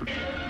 Música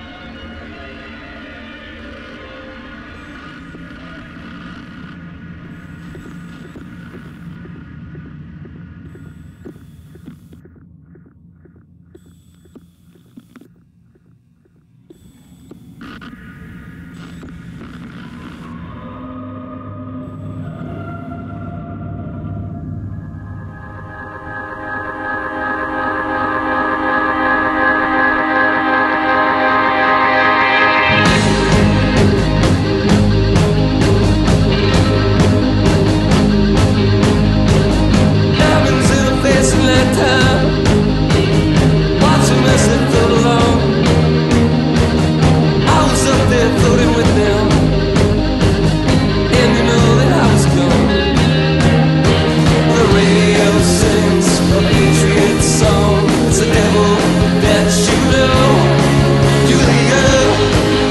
that you know, you.